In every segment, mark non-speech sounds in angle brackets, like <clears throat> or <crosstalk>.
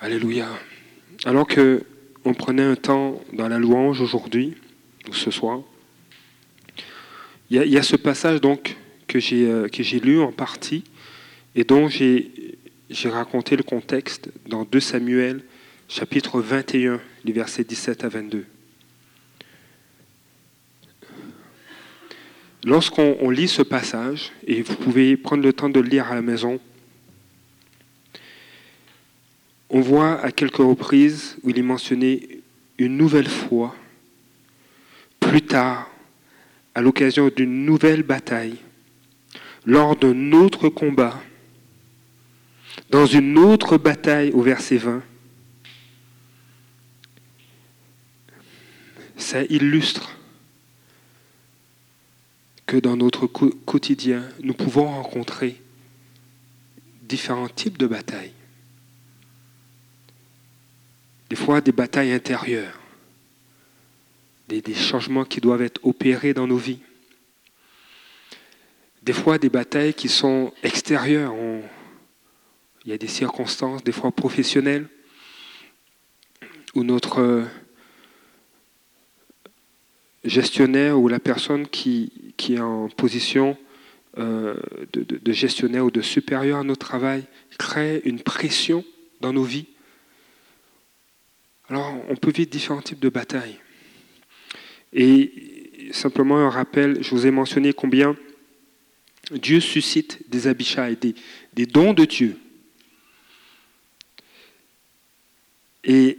Alléluia. Alors que on prenait un temps dans la louange aujourd'hui, ou ce soir, il y, a ce passage donc que j'ai euh, que j'ai lu en partie et dont j'ai j'ai raconté le contexte dans 2 Samuel chapitre 21, les versets 17 à 22. Lorsqu'on lit ce passage, et vous pouvez prendre le temps de le lire à la maison, on voit à quelques reprises où il est mentionné une nouvelle fois, plus tard, à l'occasion d'une nouvelle bataille, lors d'un autre combat, dans une autre bataille au verset 20, ça illustre que dans notre quotidien, nous pouvons rencontrer différents types de batailles. Des fois, des batailles intérieures, des, changements qui doivent être opérés dans nos vies. Des fois, des batailles qui sont extérieures. il y a des circonstances, des fois professionnelles, où notre gestionnaire ou la personne qui, est en position euh, de, gestionnaire ou de supérieur à notre travail crée une pression dans nos vies. Alors, on peut vivre différents types de batailles. Et simplement un rappel, je vous ai mentionné combien Dieu suscite des Abishai, des, des dons de Dieu. Et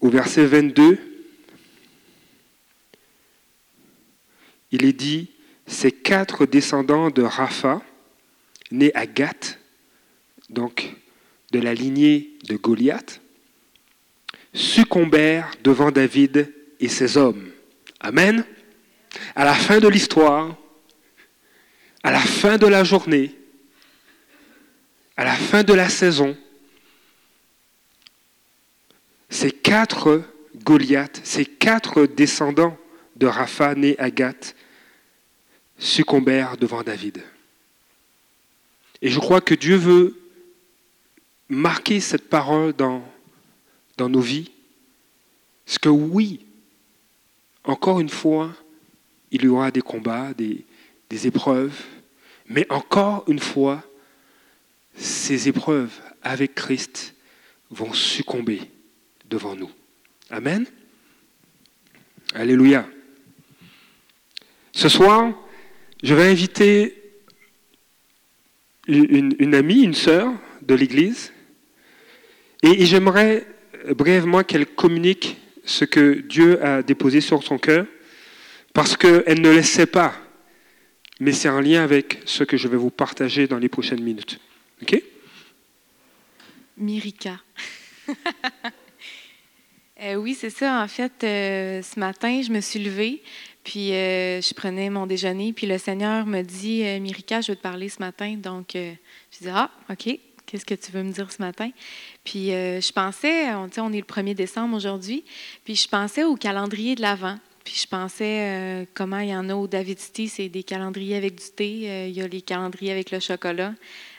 au verset 22, il est dit ces quatre descendants de Rapha, nés à Gath, donc de la lignée de Goliath, succombèrent devant David et ses hommes. Amen. À la fin de l'histoire, à la fin de la journée, à la fin de la saison, ces quatre Goliaths, ces quatre descendants de Rapha nés à Gath, succombèrent devant David. Et je crois que Dieu veut marquer cette parole dans, dans nos vies. Parce que oui, encore une fois, il y aura des combats, des, épreuves, mais encore une fois, ces épreuves avec Christ vont succomber devant nous. Amen. Alléluia. Ce soir, je vais inviter une, amie, une sœur de l'Église, et, j'aimerais brièvement qu'elle communique ce que Dieu a déposé sur son cœur, parce qu'elle ne le sait pas, mais c'est en lien avec ce que je vais vous partager dans les prochaines minutes. OK? Mirika. <laughs> Euh, oui, c'est ça. En fait, euh, ce matin, je me suis levée, puis euh, je prenais mon déjeuner, puis le Seigneur me dit Mirika, je veux te parler ce matin. Donc, je dis Ah, OK, qu'est-ce que tu veux me dire ce matin? Puis je pensais, on, on est le 1er décembre aujourd'hui, puis je pensais au calendrier de l'Avent. Puis je pensais comment il y en a au David City, c'est des calendriers avec du thé, il y a les calendriers avec le chocolat,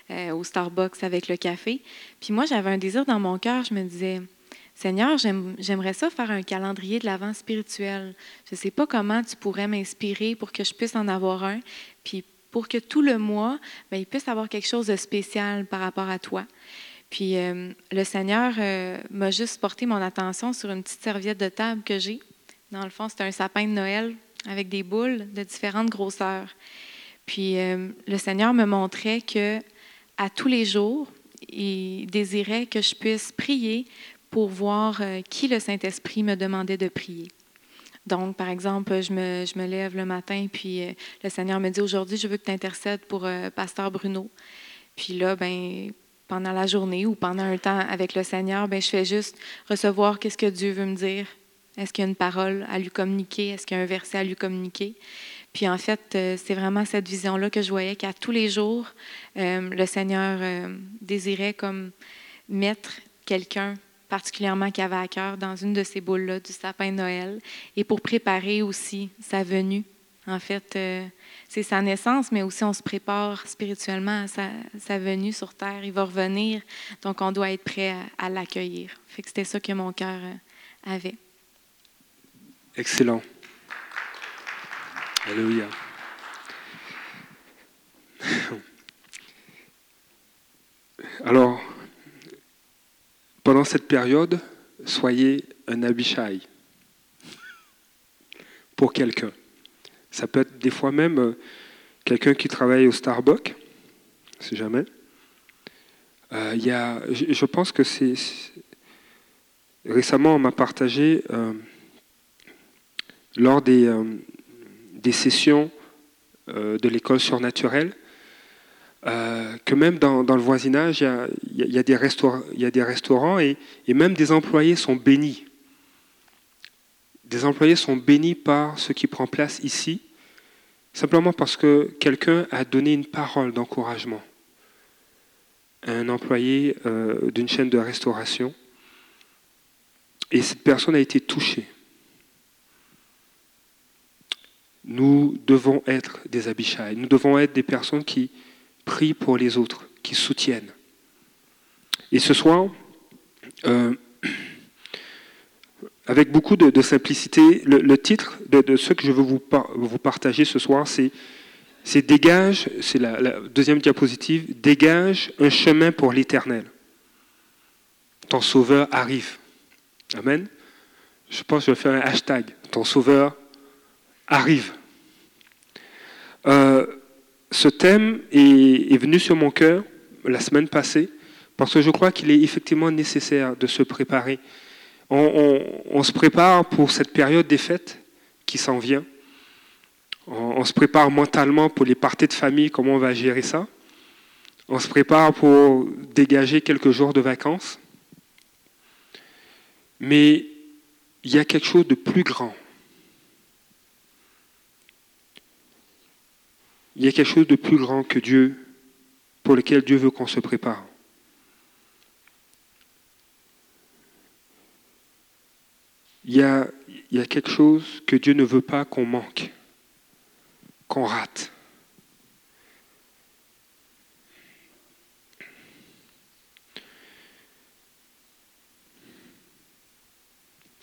au Starbucks avec le café. Puis moi, j'avais un désir dans mon cœur, je me disais Seigneur, j'aimerais ça faire un calendrier de l'avant spirituel. Je ne sais pas comment tu pourrais m'inspirer pour que je puisse en avoir un, puis pour que tout le mois, bien, il puisse avoir quelque chose de spécial par rapport à toi. Puis euh, le Seigneur euh, m'a juste porté mon attention sur une petite serviette de table que j'ai. Dans le fond, c'est un sapin de Noël avec des boules de différentes grosseurs. Puis euh, le Seigneur me montrait que à tous les jours, il désirait que je puisse prier pour voir qui le Saint-Esprit me demandait de prier. Donc, par exemple, je me, lève le matin, puis euh, le Seigneur me dit aujourd'hui, je veux que tu intercèdes pour euh, Pasteur Bruno. Puis là, ben, pendant la journée ou pendant un temps avec le Seigneur, ben, je fais juste recevoir qu'est-ce que Dieu veut me dire. Est-ce qu'il y a une parole à lui communiquer? Est-ce qu'il y a un verset à lui communiquer? Puis en fait, c'est vraiment cette vision-là que je voyais qu'à tous les jours, le Seigneur désirait comme mettre quelqu'un particulièrement qui avait à cœur dans une de ces boules-là du sapin de Noël et pour préparer aussi sa venue. En fait, euh, c'est sa naissance, mais aussi on se prépare spirituellement à sa, venue sur terre. Il va revenir, donc on doit être prêt à, l'accueillir. Fait que c'était ça que mon cœur euh, avait. Excellent. Alléluia. Alors, pendant cette période, soyez un Abishai pour quelqu'un. Ça peut être des fois même euh, quelqu'un qui travaille au Starbucks, c'est jamais. Euh, y a, je, pense que c'est. Récemment, on m'a partagé euh, lors des, des sessions de l'école surnaturelle que même dans, le voisinage, il y, a, des restaurants, et même des employés sont bénis des employés sont bénis par ce qui prend place ici, simplement parce que quelqu'un a donné une parole d'encouragement à un employé euh, d'une chaîne de restauration, et cette personne a été touchée. Nous devons être des Abishai, nous devons être des personnes qui prient pour les autres, qui soutiennent. Et ce soir, euh, avec beaucoup de, simplicité. Le, titre de, ce que je veux vous, partager ce soir, c'est Dégage, c'est la, deuxième diapositive, Dégage un chemin pour l'éternel. Ton sauveur arrive. Amen. Je pense que je vais faire un hashtag. Ton sauveur arrive. Euh, ce thème est, venu sur mon cœur la semaine passée parce que je crois qu'il est effectivement nécessaire de se préparer on, se prépare pour cette période des fêtes qui s'en vient. On, se prépare mentalement pour les parties de famille, comment on va gérer ça. On se prépare pour dégager quelques jours de vacances. Mais il y a quelque chose de plus grand. Il y a quelque chose de plus grand que Dieu, pour lequel Dieu veut qu'on se prépare. il y a, quelque chose que Dieu ne veut pas qu'on manque, qu'on rate.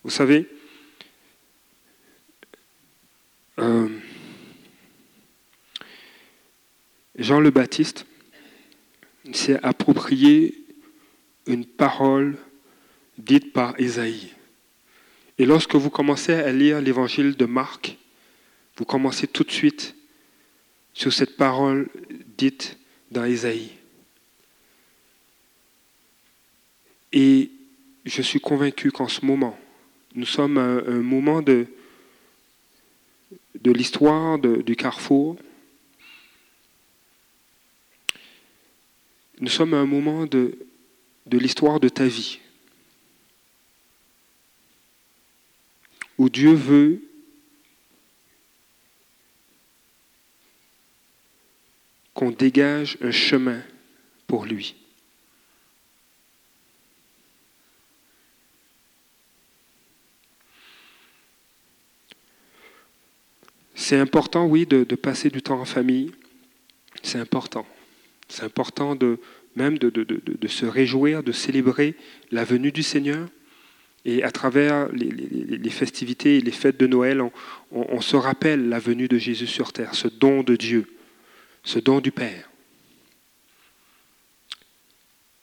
Vous savez, euh, Jean le Baptiste s'est approprié une parole dite par Ésaïe. Et lorsque vous commencez à lire l'évangile de Marc, vous commencez tout de suite sur cette parole dite dans Isaïe. Et je suis convaincu qu'en ce moment, nous sommes à un moment de, de l'histoire du carrefour. Nous sommes à un moment de, l'histoire de ta vie. où Dieu veut qu'on dégage un chemin pour lui. C'est important, oui, de, passer du temps en famille. C'est important. C'est important de même de, se réjouir, de célébrer la venue du Seigneur. Et à travers les, festivités et les fêtes de Noël, on, se rappelle la venue de Jésus sur terre, ce don de Dieu, ce don du Père.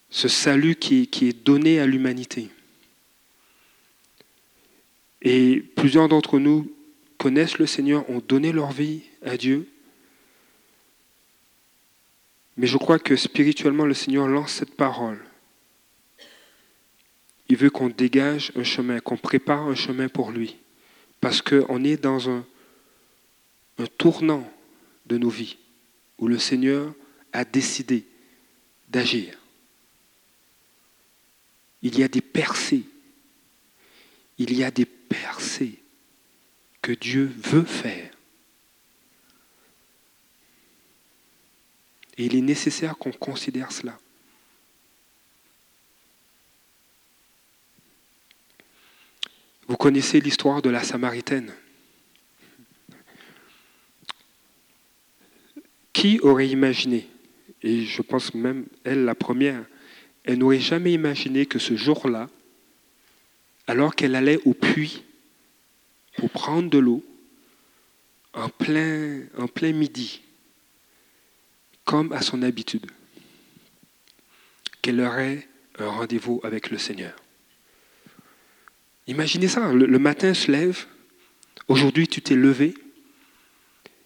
Ce salut qui est donné à l'humanité. Et plusieurs d'entre nous connaissent le Seigneur, ont donné leur vie à Dieu. Mais je crois que spirituellement, le Seigneur lance cette parole il veut qu'on dégage un chemin, qu'on prépare un chemin pour lui. Parce qu'on est dans un, tournant de nos vies où le Seigneur a décidé d'agir. Il y a des percées. Il y a des percées que Dieu veut faire. Et il est nécessaire qu'on considère cela. Vous connaissez l'histoire de la Samaritaine. qui aurait imaginé, et je pense même elle la première, elle n'aurait jamais imaginé que ce jour-là, alors qu'elle allait au puits pour prendre de l'eau, en plein, en plein midi, comme à son habitude, qu'elle aurait un rendez-vous avec le Seigneur? Imaginez ça, le, matin se lève, aujourd'hui tu t'es levé,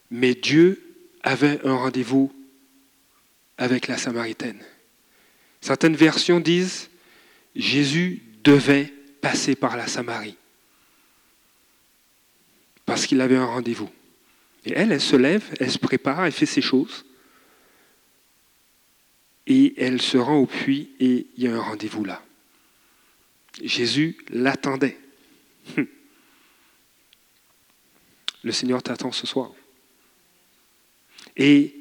mais Dieu avait un rendez-vous avec la Samaritaine. Certaines versions disent Jésus devait passer par la Samarie parce qu'il avait un rendez-vous. Et elle, elle se lève, elle se prépare, elle fait ses choses. Et elle se rend au puits et il y a un rendez-vous là. Jésus l'attendait. Le Seigneur t'attend ce soir. Et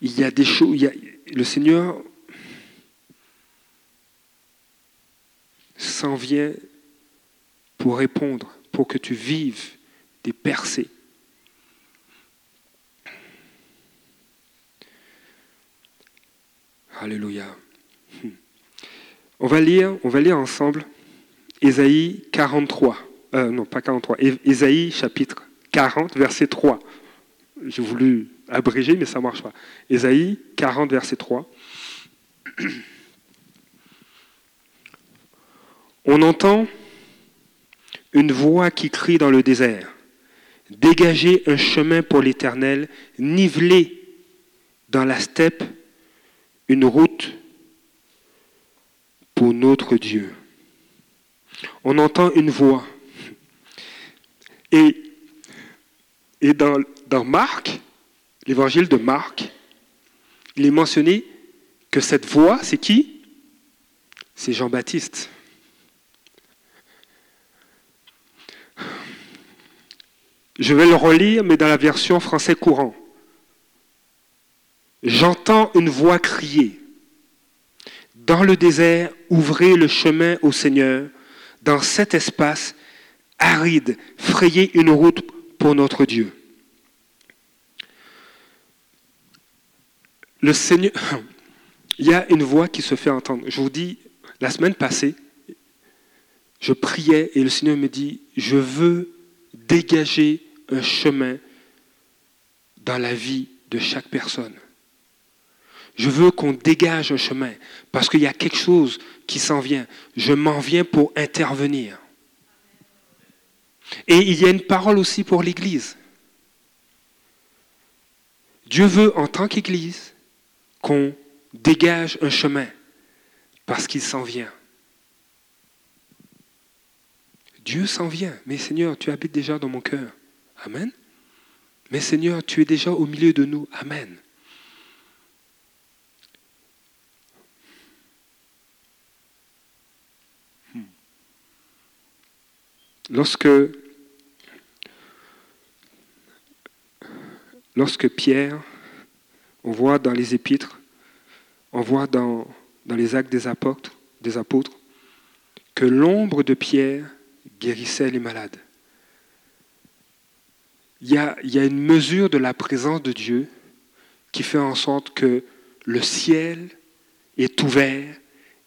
il y a des choses, le Seigneur s'en vient pour répondre, pour que tu vives des percées. Alléluia. On va lire, on va lire ensemble Ésaïe 43. Euh, non, pas 43. Ésaïe chapitre 40, verset 3. J'ai voulu abréger, mais ça ne marche pas. Ésaïe 40, verset 3. <clears throat> On entend une voix qui crie dans le désert. Dégagez un chemin pour l'Éternel, nivelez dans la steppe une route pour notre Dieu. On entend une voix. Et, dans, dans Marc, l'évangile de Marc, il est mentionné que cette voix, c'est qui? C'est Jean-Baptiste. Je vais le relire, mais dans la version français courant. J'entends une voix crier. Dans le désert, ouvrez le chemin au Seigneur. Dans cet espace aride, frayez une route pour notre Dieu. Le Seigneur, <laughs> il y a une voix qui se fait entendre. Je vous dis, la semaine passée, je priais et le Seigneur me dit, je veux dégager un chemin dans la vie de chaque personne. Je veux qu'on dégage un chemin parce qu'il y a quelque chose qui s'en vient. Je m'en viens pour intervenir. Et il y a une parole aussi pour l'Église. Dieu veut, en tant qu'Église, qu'on dégage un chemin parce qu'il s'en vient. Dieu s'en vient. Mais Seigneur, tu habites déjà dans mon cœur. Amen. Mais Seigneur, tu es déjà au milieu de nous. Amen. Lorsque, Pierre, on voit dans les épîtres, on voit dans, les actes des apôtres, des apôtres que l'ombre de Pierre guérissait les malades il y, a, une mesure de la présence de Dieu qui fait en sorte que le ciel est ouvert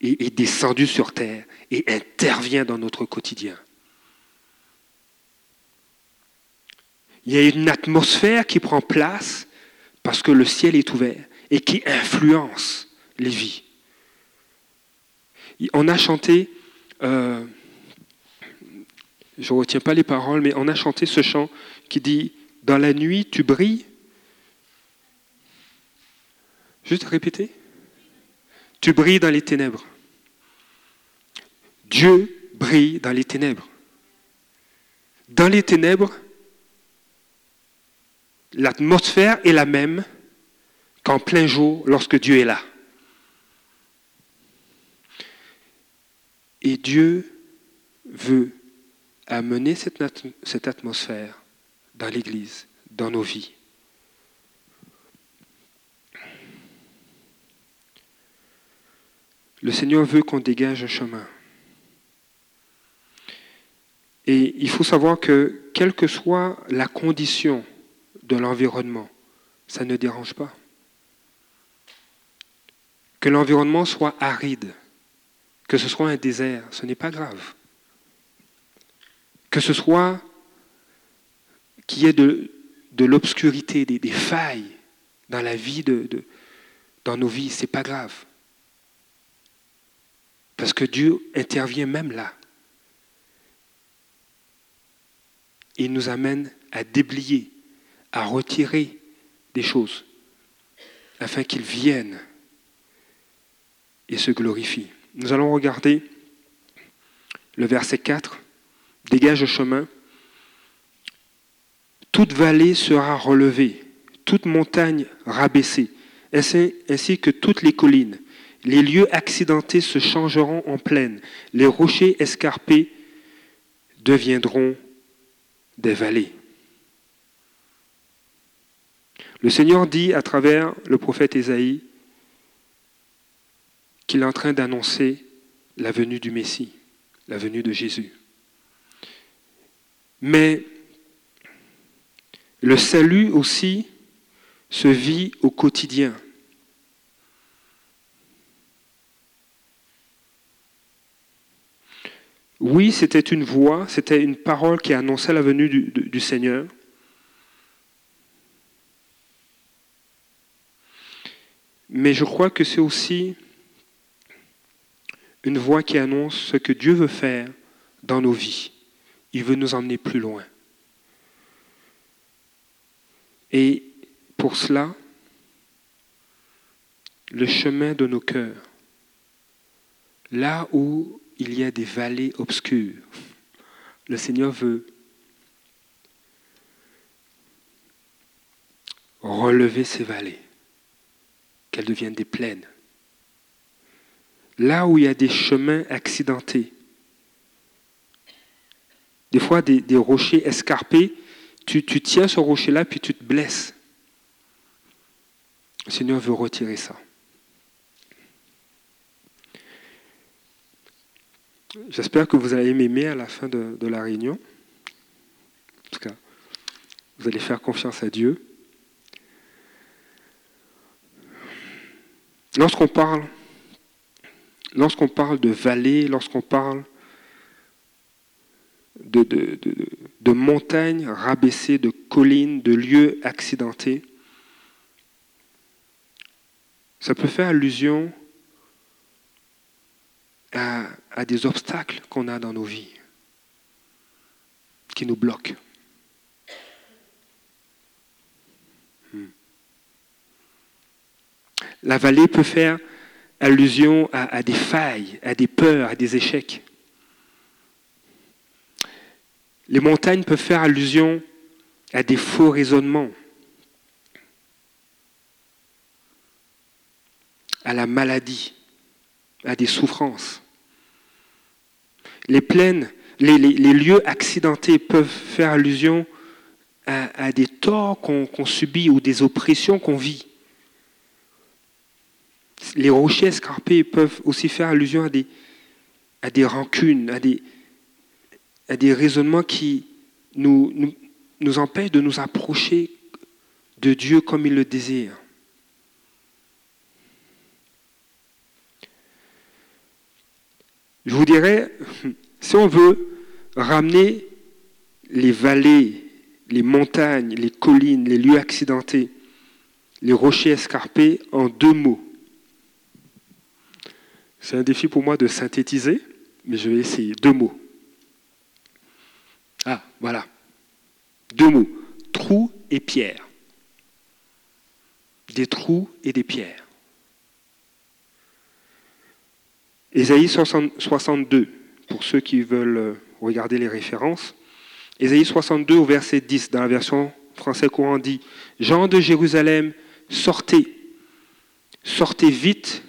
et est descendu sur terre et intervient dans notre quotidien. Il y a une atmosphère qui prend place parce que le ciel est ouvert et qui influence les vies. On a chanté, euh, je ne retiens pas les paroles, mais on a chanté ce chant qui dit Dans la nuit, tu brilles. Juste répéter. Tu brilles dans les ténèbres. Dieu brille dans les ténèbres. Dans les ténèbres, l'atmosphère est la même qu'en plein jour lorsque Dieu est là. Et Dieu veut amener cette, atmosphère dans l'Église, dans nos vies. Le Seigneur veut qu'on dégage un chemin. Et il faut savoir que, quelle que soit la condition de l'environnement, ça ne dérange pas. Que l'environnement soit aride, que ce soit un désert, ce n'est pas grave. Que ce soit qu'il y ait de, de l'obscurité, des, des, failles dans la vie, de, de dans nos vies, ce n'est pas grave. Parce que Dieu intervient même là. Il nous amène à déblayer, à retirer des choses, afin qu'il vienne et se glorifie. Nous allons regarder le verset 4. Dégage le chemin. Toute vallée sera relevée, toute montagne rabaissée, ainsi que toutes les collines. Les lieux accidentés se changeront en plaine, les rochers escarpés deviendront des vallées. Le Seigneur dit à travers le prophète Ésaïe qu'il est en train d'annoncer la venue du Messie, la venue de Jésus. Mais le salut aussi se vit au quotidien. Oui, c'était une voix, c'était une parole qui annonçait la venue du, du Seigneur. Mais je crois que c'est aussi une voix qui annonce ce que Dieu veut faire dans nos vies. Il veut nous emmener plus loin. Et pour cela, le chemin de nos cœurs, là où il y a des vallées obscures, le Seigneur veut relever ces vallées qu'elles deviennent des plaines. Là où il y a des chemins accidentés, des fois des, rochers escarpés, tu, tu tiens ce rocher-là, puis tu te blesses. Le Seigneur veut retirer ça. J'espère que vous allez m'aimer à la fin de, de, la réunion. En tout cas, vous allez faire confiance à Dieu. Lorsqu'on parle, de vallée, lorsqu'on parle de, de, de, montagnes rabaissées, de collines, de lieux accidentés, ça peut faire allusion à des obstacles qu'on a dans nos vies, qui nous bloquent. La vallée peut faire allusion à, des failles, à des peurs, à des échecs. Les montagnes peuvent faire allusion à des faux raisonnements, à la maladie, à des souffrances. Les plaines, les, lieux accidentés peuvent faire allusion à, des torts qu'on qu subit ou des oppressions qu'on vit. Les rochers escarpés peuvent aussi faire allusion à des, rancunes, à des, raisonnements qui nous, nous, nous empêchent de nous approcher de Dieu comme il le désire. Je vous dirais, <laughs> si on veut ramener les vallées, les montagnes, les collines, les lieux accidentés, les rochers escarpés en deux mots, c'est un défi pour moi de synthétiser, mais je vais essayer. Deux mots. Ah, voilà. Deux mots. Trou et pierre. Des trous et des pierres. Ésaïe 62, pour ceux qui veulent regarder les références. Ésaïe 62 au verset 10, dans la version français courant dit, Jean de Jérusalem, sortez, sortez vite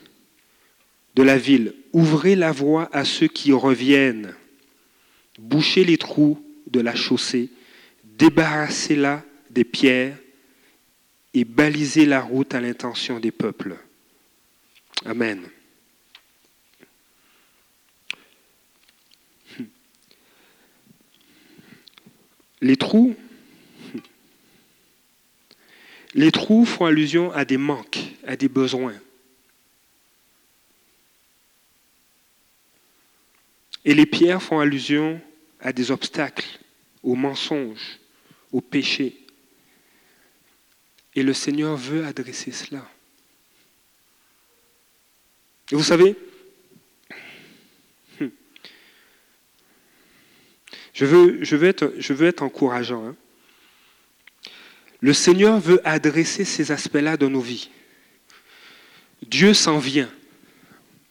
de la ville, ouvrez la voie à ceux qui reviennent, bouchez les trous de la chaussée, débarrassez-la des pierres et balisez la route à l'intention des peuples. Amen. Les trous, Les trous font allusion à des manques, à des besoins. Et les pierres font allusion à des obstacles, aux mensonges, aux péchés. Et le Seigneur veut adresser cela. Et vous savez, hmm, je veux, être encourageant. Hein. Le Seigneur veut adresser ces aspects-là dans nos vies. Dieu s'en vient.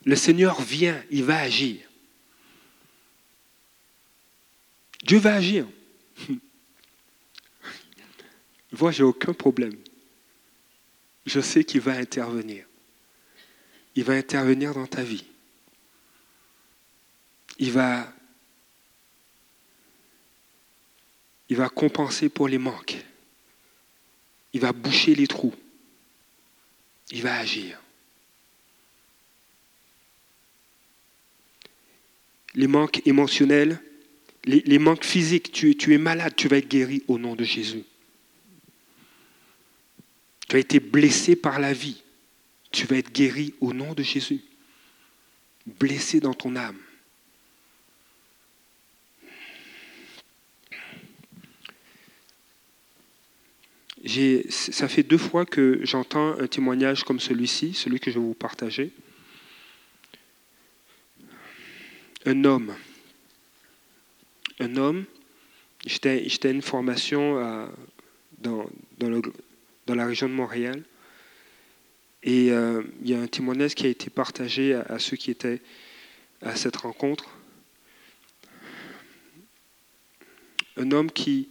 Le Seigneur vient, il va agir. Dieu va agir. <laughs> Moi, j'ai aucun problème. Je sais qu'il va intervenir. Il va intervenir dans ta vie. Il va, il va compenser pour les manques. Il va boucher les trous. Il va agir. Les manques émotionnels, les, manques physiques, tu, es malade, tu vas être guéri au nom de Jésus. Tu as été blessé par la vie, tu vas être guéri au nom de Jésus. Blessé dans ton âme. ça fait deux fois que j'entends un témoignage comme celui-ci, celui que je vais vous partager. Un homme un homme. J'étais à une formation dans, dans, la région de Montréal. Et euh, il y a un témoignage qui a été partagé à, ceux qui étaient à cette rencontre. Un homme qui,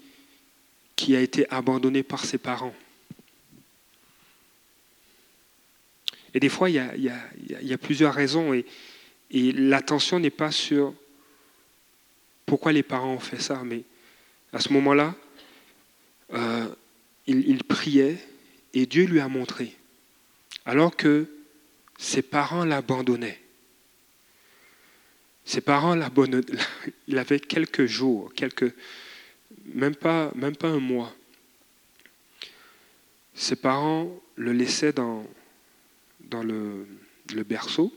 qui a été abandonné par ses parents. Et des fois, il y a, il y a plusieurs raisons. Et, et l'attention n'est pas sur pourquoi les parents ont fait ça, mais à ce moment-là, euh, il, priait et Dieu lui a montré, alors que ses parents l'abandonnaient. Ses parents l'abandonnaient. <laughs> Il avait quelques jours, quelques, même pas, même pas un mois. Ses parents le laissaient dans, le, le berceau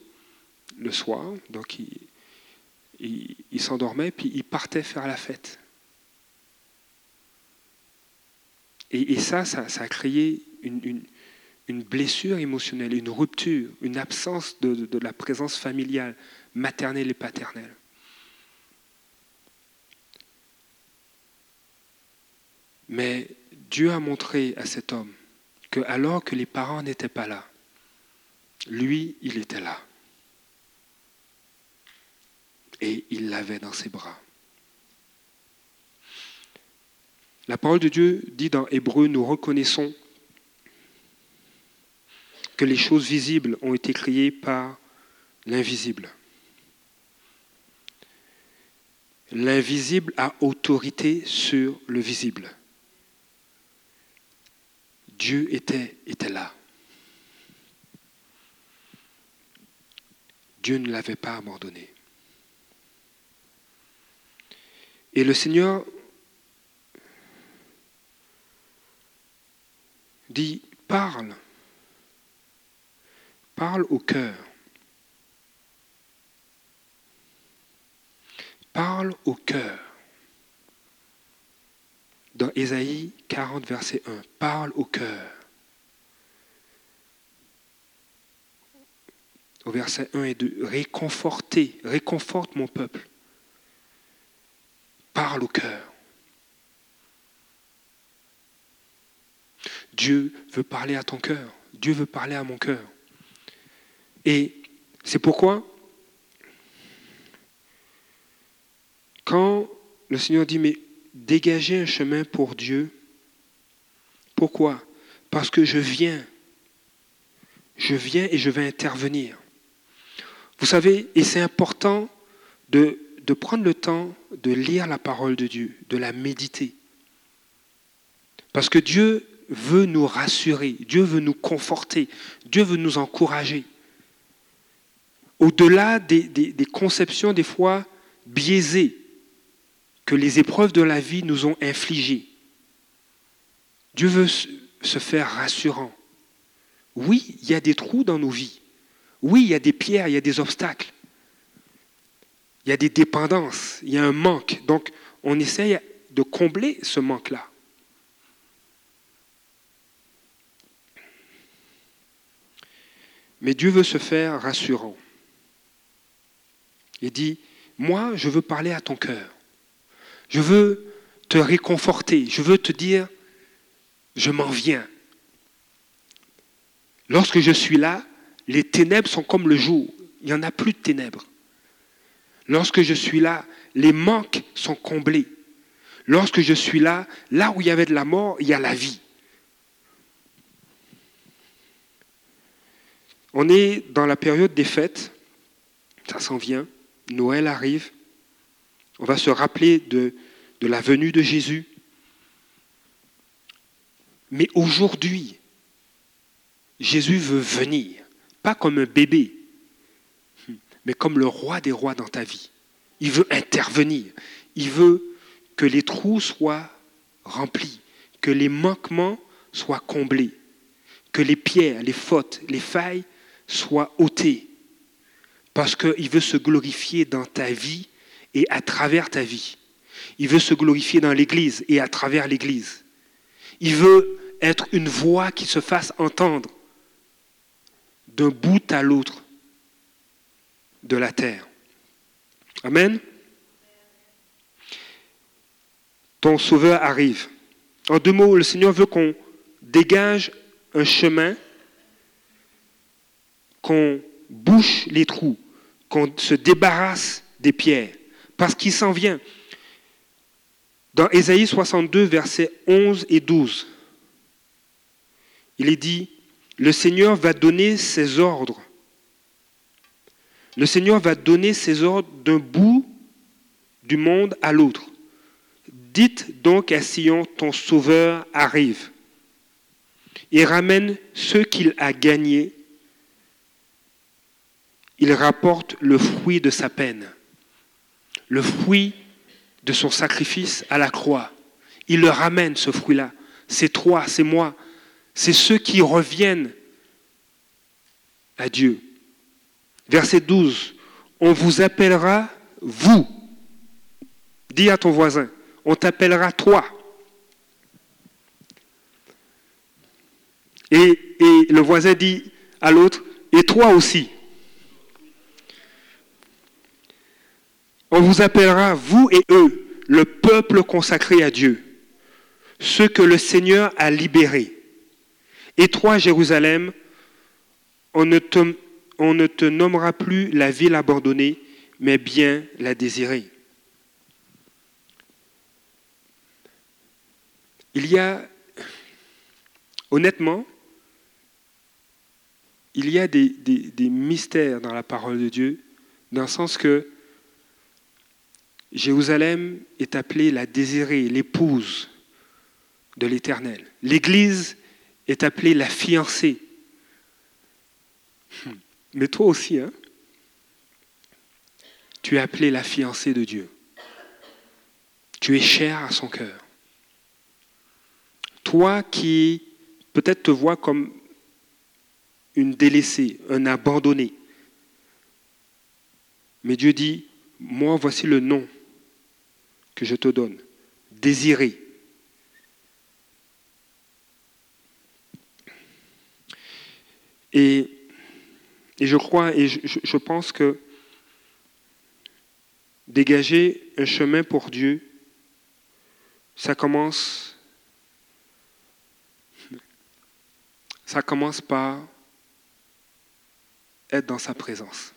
le soir, donc il, il, s'endormait, puis il partait faire la fête. Et, ça, ça, a créé une, blessure émotionnelle, une rupture, une absence de, la présence familiale, maternelle et paternelle. Mais Dieu a montré à cet homme que alors que les parents n'étaient pas là, lui, il était là et il l'avait dans ses bras. La parole de Dieu dit dans Hébreu, nous reconnaissons que les choses visibles ont été créées par l'invisible. L'invisible a autorité sur le visible. Dieu était, était là. Dieu ne l'avait pas abandonné. Et le Seigneur dit, parle, parle au cœur, parle au cœur. Dans Ésaïe 40, verset 1, parle au cœur. Au verset 1 et 2, réconfortez, réconforte mon peuple parle au cœur. Dieu veut parler à ton cœur. Dieu veut parler à mon cœur. Et c'est pourquoi, quand le Seigneur dit, mais dégagez un chemin pour Dieu, pourquoi? Parce que je viens. Je viens et je vais intervenir. Vous savez, et c'est important de de prendre le temps de lire la parole de Dieu, de la méditer. Parce que Dieu veut nous rassurer, Dieu veut nous conforter, Dieu veut nous encourager. Au-delà des, conceptions des fois biaisées que les épreuves de la vie nous ont infligées. Dieu veut se faire rassurant. Oui, il y a des trous dans nos vies. Oui, il y a des pierres, il y a des obstacles. Il y a des dépendances, il y a un manque. Donc, on essaye de combler ce manque-là. Mais Dieu veut se faire rassurant. Il dit, moi, je veux parler à ton cœur. Je veux te réconforter. Je veux te dire, je m'en viens. Lorsque je suis là, les ténèbres sont comme le jour. Il n'y en a plus de ténèbres. Lorsque je suis là, les manques sont comblés. Lorsque je suis là, là où il y avait de la mort, il y a la vie. On est dans la période des fêtes, ça s'en vient, Noël arrive, on va se rappeler de, la venue de Jésus. Mais aujourd'hui, Jésus veut venir, pas comme un bébé, mais comme le roi des rois dans ta vie. Il veut intervenir. Il veut que les trous soient remplis, que les manquements soient comblés, que les pierres, les fautes, les failles soient ôtées. Parce qu'il veut se glorifier dans ta vie et à travers ta vie. Il veut se glorifier dans l'Église et à travers l'Église. Il veut être une voix qui se fasse entendre d'un bout à l'autre de la terre. Amen. Ton sauveur arrive. En deux mots, le Seigneur veut qu'on dégage un chemin, qu'on bouche les trous, qu'on se débarrasse des pierres, parce qu'il s'en vient. Dans Ésaïe 62, versets 11 et 12, il est dit, le Seigneur va donner ses ordres le Seigneur va donner ses ordres d'un bout du monde à l'autre. Dites donc à Sion, ton Sauveur arrive. Il ramène ceux qu'il a gagnés. Il rapporte le fruit de sa peine, le fruit de son sacrifice à la croix. Il le ramène, ce fruit-là. C'est toi, c'est moi. C'est ceux qui reviennent à Dieu. Verset 12. On vous appellera vous. Dis à ton voisin, on t'appellera toi. Et, le voisin dit à l'autre, et toi aussi. On vous appellera, vous et eux, le peuple consacré à Dieu, ceux que le Seigneur a libérés. Et toi, Jérusalem, on ne te on ne te nommera plus la ville abandonnée, mais bien la désirée. Il y a, honnêtement, il y a des, mystères dans la parole de Dieu, dans le sens que Jérusalem est appelée la désirée, l'épouse de l'Éternel. L'Église est appelée la fiancée. Mais toi aussi, hein, tu es appelé la fiancée de Dieu. Tu es cher à son cœur. Toi qui peut-être te vois comme une délaissée, un abandonné. Mais Dieu dit, moi voici le nom que je te donne, désiré. Et et je crois et je, pense que dégager un chemin pour Dieu, ça commence, ça commence par être dans sa présence.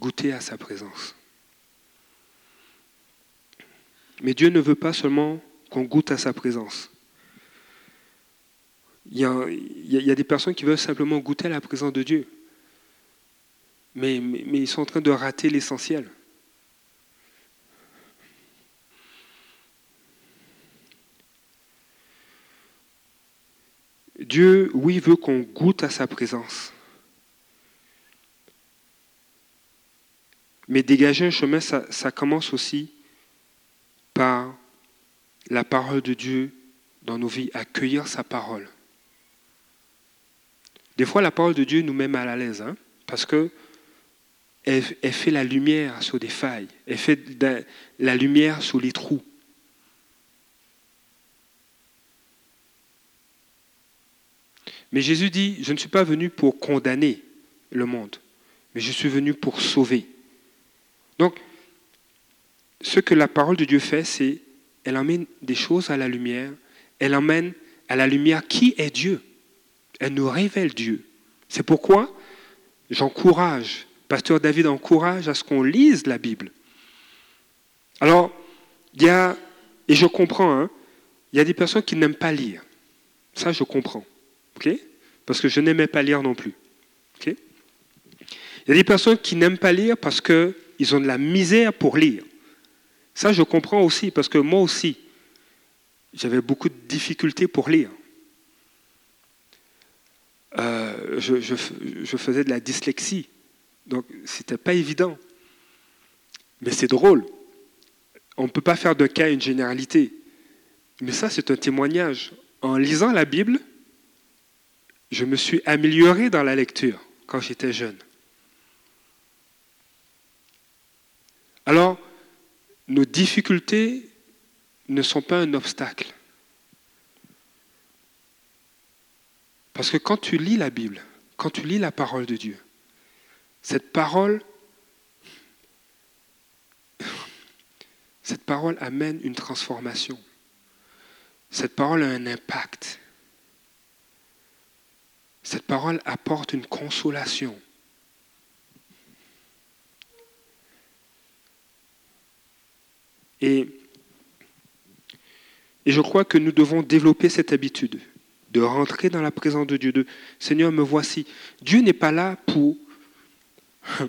Goûter à sa présence. Mais Dieu ne veut pas seulement qu'on goûte à sa présence. Il y, a, des personnes qui veulent simplement goûter à la présence de Dieu. Mais, mais, ils sont en train de rater l'essentiel. Dieu, oui, veut qu'on goûte à sa présence. Mais dégager un chemin, ça commence aussi par la parole de Dieu dans nos vies, accueillir sa parole. Des fois, la parole de Dieu nous met mal à l'aise, hein, parce que elle, fait la lumière sur des failles, elle fait la lumière sur les trous. Mais Jésus dit, je ne suis pas venu pour condamner le monde, mais je suis venu pour sauver. Donc, ce que la parole de Dieu fait, c'est elle emmène des choses à la lumière, elle emmène à la lumière qui est Dieu. Elle nous révèle Dieu. C'est pourquoi j'encourage, pasteur David encourage à ce qu'on lise la Bible. Alors, il y a, et je comprends, hein, il y a des personnes qui n'aiment pas lire. Ça, je comprends. Parce que je n'aimais pas lire non plus. Il y a des personnes qui n'aiment pas lire parce qu'ils ont de la misère pour lire. Ça, je comprends aussi, parce que moi aussi, j'avais beaucoup de difficultés pour lire. Euh, je, faisais de la dyslexie, donc c'était pas évident. Mais c'est drôle. On ne peut pas faire de cas une généralité. Mais ça, c'est un témoignage. En lisant la Bible, je me suis amélioré dans la lecture quand j'étais jeune. Alors, nos difficultés ne sont pas un obstacle. Parce que quand tu lis la Bible, quand tu lis la parole de Dieu, cette parole, <laughs> cette parole amène une transformation. Cette parole a un impact. Cette parole apporte une consolation. Et, et je crois que nous devons développer cette habitude de rentrer dans la présence de Dieu, de Seigneur, me voici. Dieu n'est pas là pour... <laughs>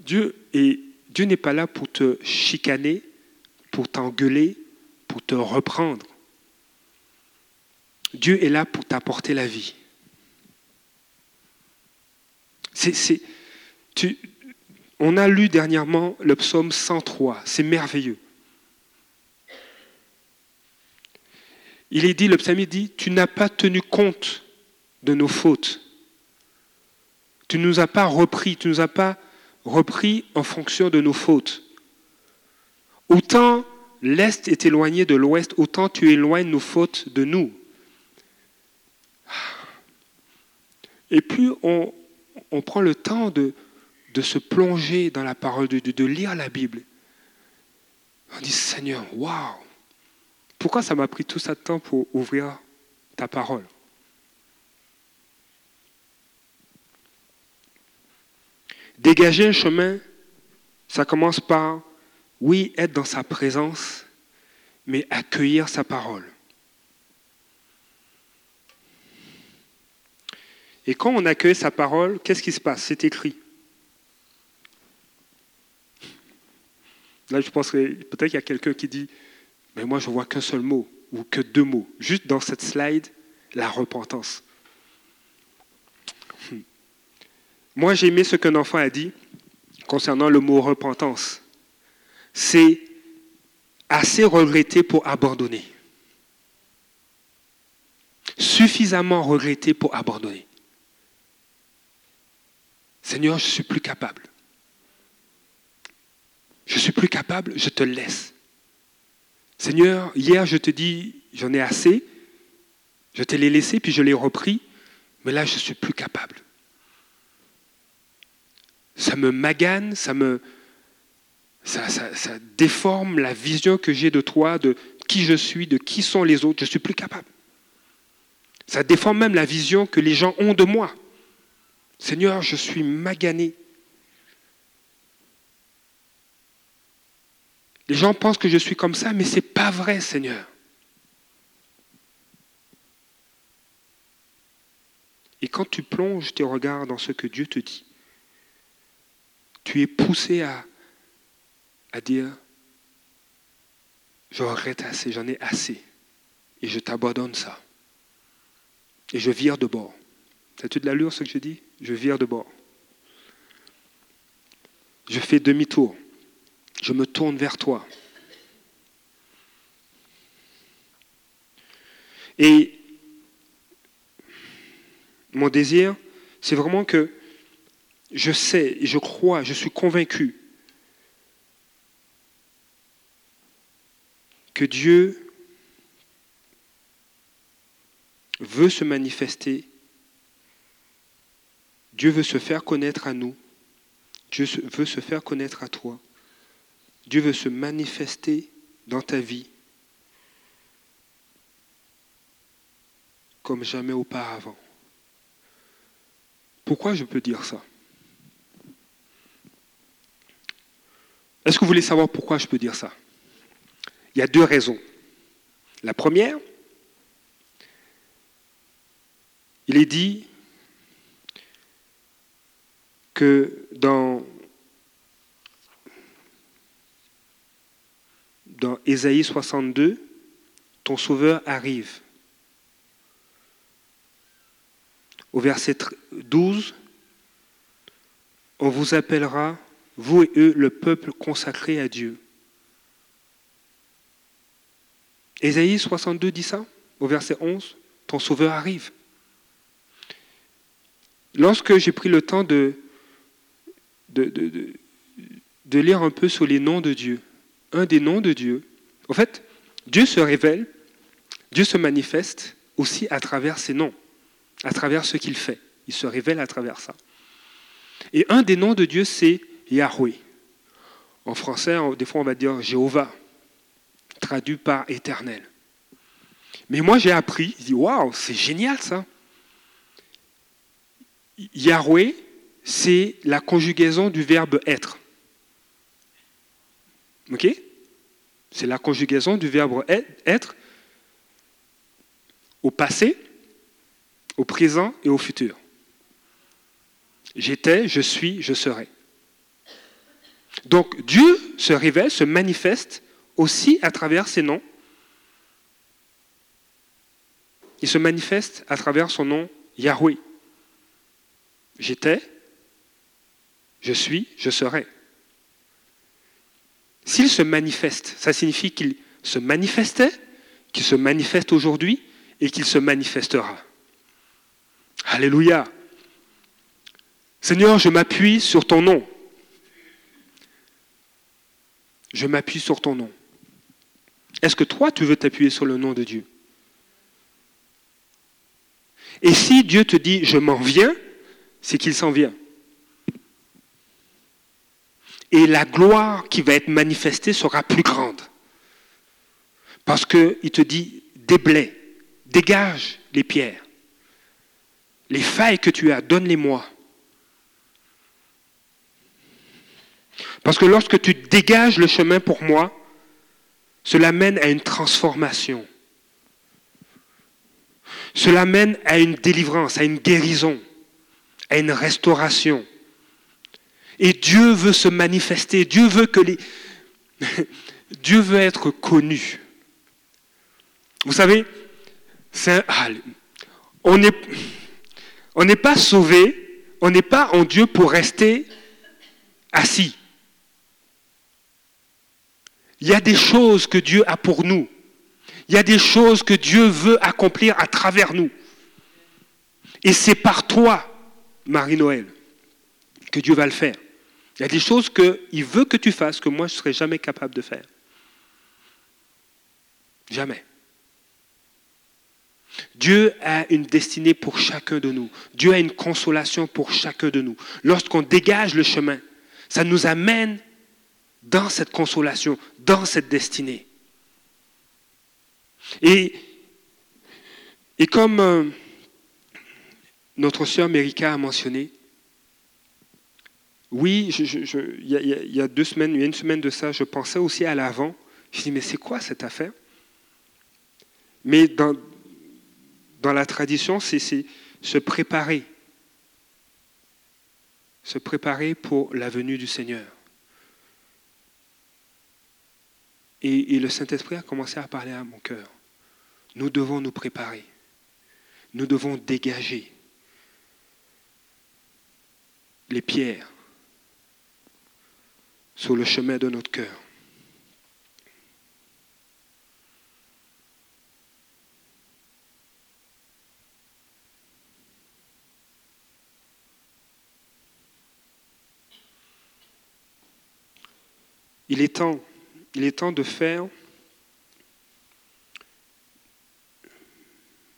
Dieu, et Dieu n'est pas là pour te chicaner, pour t'engueuler, pour te reprendre. Dieu est là pour t'apporter la vie. C'est, on a lu dernièrement le psaume 103, c'est merveilleux. Il est dit, le psalmiste dit, tu n'as pas tenu compte de nos fautes. Tu ne nous as pas repris, tu ne nous as pas repris en fonction de nos fautes. Autant l'Est est éloigné de l'Ouest, autant tu éloignes nos fautes de nous. Et plus on, prend le temps de, de se plonger dans la parole de Dieu, de lire la Bible, on dit Seigneur, waouh, pourquoi ça m'a pris tout ça de temps pour ouvrir ta parole? Dégager un chemin, ça commence par, oui, être dans sa présence, mais accueillir sa parole. Et quand on accueille sa parole, qu'est-ce qui se passe? C'est écrit. Là, je pense que peut-être qu'il y a quelqu'un qui dit, mais moi, je vois qu'un seul mot ou que deux mots. Juste dans cette slide, la repentance. Hmm. Moi, j'ai aimé ce qu'un enfant a dit concernant le mot repentance. C'est assez regretter pour abandonner. Suffisamment regretter pour abandonner. Seigneur, je suis plus capable. Je suis plus capable, je te laisse. Seigneur, hier je te dis, j'en ai assez, je te l'ai laissé, puis je l'ai repris, mais là je ne suis plus capable. Ça me magane, ça me. Ça, ça déforme la vision que j'ai de toi, de qui je suis, de qui sont les autres. Je ne suis plus capable. Ça déforme même la vision que les gens ont de moi. Seigneur, je suis magané. Les gens pensent que je suis comme ça, mais ce n'est pas vrai, Seigneur. Et quand tu plonges tes regards dans ce que Dieu te dit, tu es poussé à, dire, je regrette assez, j'en ai assez, et je t'abandonne ça. Et je vire de bord. As-tu de l'allure ce que je dis? Je vire de bord. Je fais demi-tour. Je me tourne vers toi. Et mon désir, c'est vraiment que je sais, je crois, je suis convaincu que Dieu veut se manifester, Dieu veut se faire connaître à nous, Dieu veut se faire connaître à toi, Dieu veut se manifester dans ta vie comme jamais auparavant. Pourquoi je peux dire ça? Est-ce que vous voulez savoir pourquoi je peux dire ça? Il y a deux raisons. La première, il est dit que dans, dans Ésaïe 62, ton sauveur arrive. Au verset 12, on vous appellera, vous et eux, le peuple consacré à Dieu. Ésaïe 62 dit ça, au verset 11, ton sauveur arrive. Lorsque j'ai pris le temps de, de, de, de, lire un peu sur les noms de Dieu, un des noms de Dieu, en fait, Dieu se révèle, Dieu se manifeste aussi à travers ses noms à travers ce qu'il fait. Il se révèle à travers ça. Et un des noms de Dieu, c'est Yahweh. En français, des fois, on va dire Jéhovah, traduit par éternel. Mais moi, j'ai appris, je dis, waouh, c'est génial ça. Yahweh, c'est la conjugaison du verbe être. C'est la conjugaison du verbe être au passé au présent et au futur. J'étais, je suis, je serai. Donc Dieu se révèle, se manifeste aussi à travers ses noms. Il se manifeste à travers son nom Yahweh. J'étais, je suis, je serai. S'il se manifeste, ça signifie qu'il se manifestait, qu'il se manifeste aujourd'hui et qu'il se manifestera. Alléluia. Seigneur, je m'appuie sur ton nom. Je m'appuie sur ton nom. Est-ce que toi, tu veux t'appuyer sur le nom de Dieu? Et si Dieu te dit, je m'en viens, c'est qu'il s'en vient. Et la gloire qui va être manifestée sera plus grande. Parce qu'il te dit, déblaye, dégage les pierres. Les failles que tu as, donne-les-moi. Parce que lorsque tu dégages le chemin pour moi, cela mène à une transformation. Cela mène à une délivrance, à une guérison, à une restauration. Et Dieu veut se manifester, Dieu veut que les... <laughs> Dieu veut être connu. Vous savez, est on n'est pas sauvé, on n'est pas en Dieu pour rester assis. Il y a des choses que Dieu a pour nous. Il y a des choses que Dieu veut accomplir à travers nous. Et c'est par toi, Marie-Noël, que Dieu va le faire. Il y a des choses qu'il veut que tu fasses que moi je ne serais jamais capable de faire. Jamais. Dieu a une destinée pour chacun de nous. Dieu a une consolation pour chacun de nous. Lorsqu'on dégage le chemin, ça nous amène dans cette consolation, dans cette destinée. Et, comme euh, notre sœur Mérika a mentionné, oui, il, y a, deux semaines, il y a une semaine de ça, je pensais aussi à l'avant. Je dis, mais c'est quoi cette affaire? Mais dans, la tradition, c'est se préparer. Se préparer pour la venue du Seigneur. Et le Saint-Esprit a commencé à parler à mon cœur. Nous devons nous préparer. Nous devons dégager les pierres sur le chemin de notre cœur. Il est temps, il est temps de faire,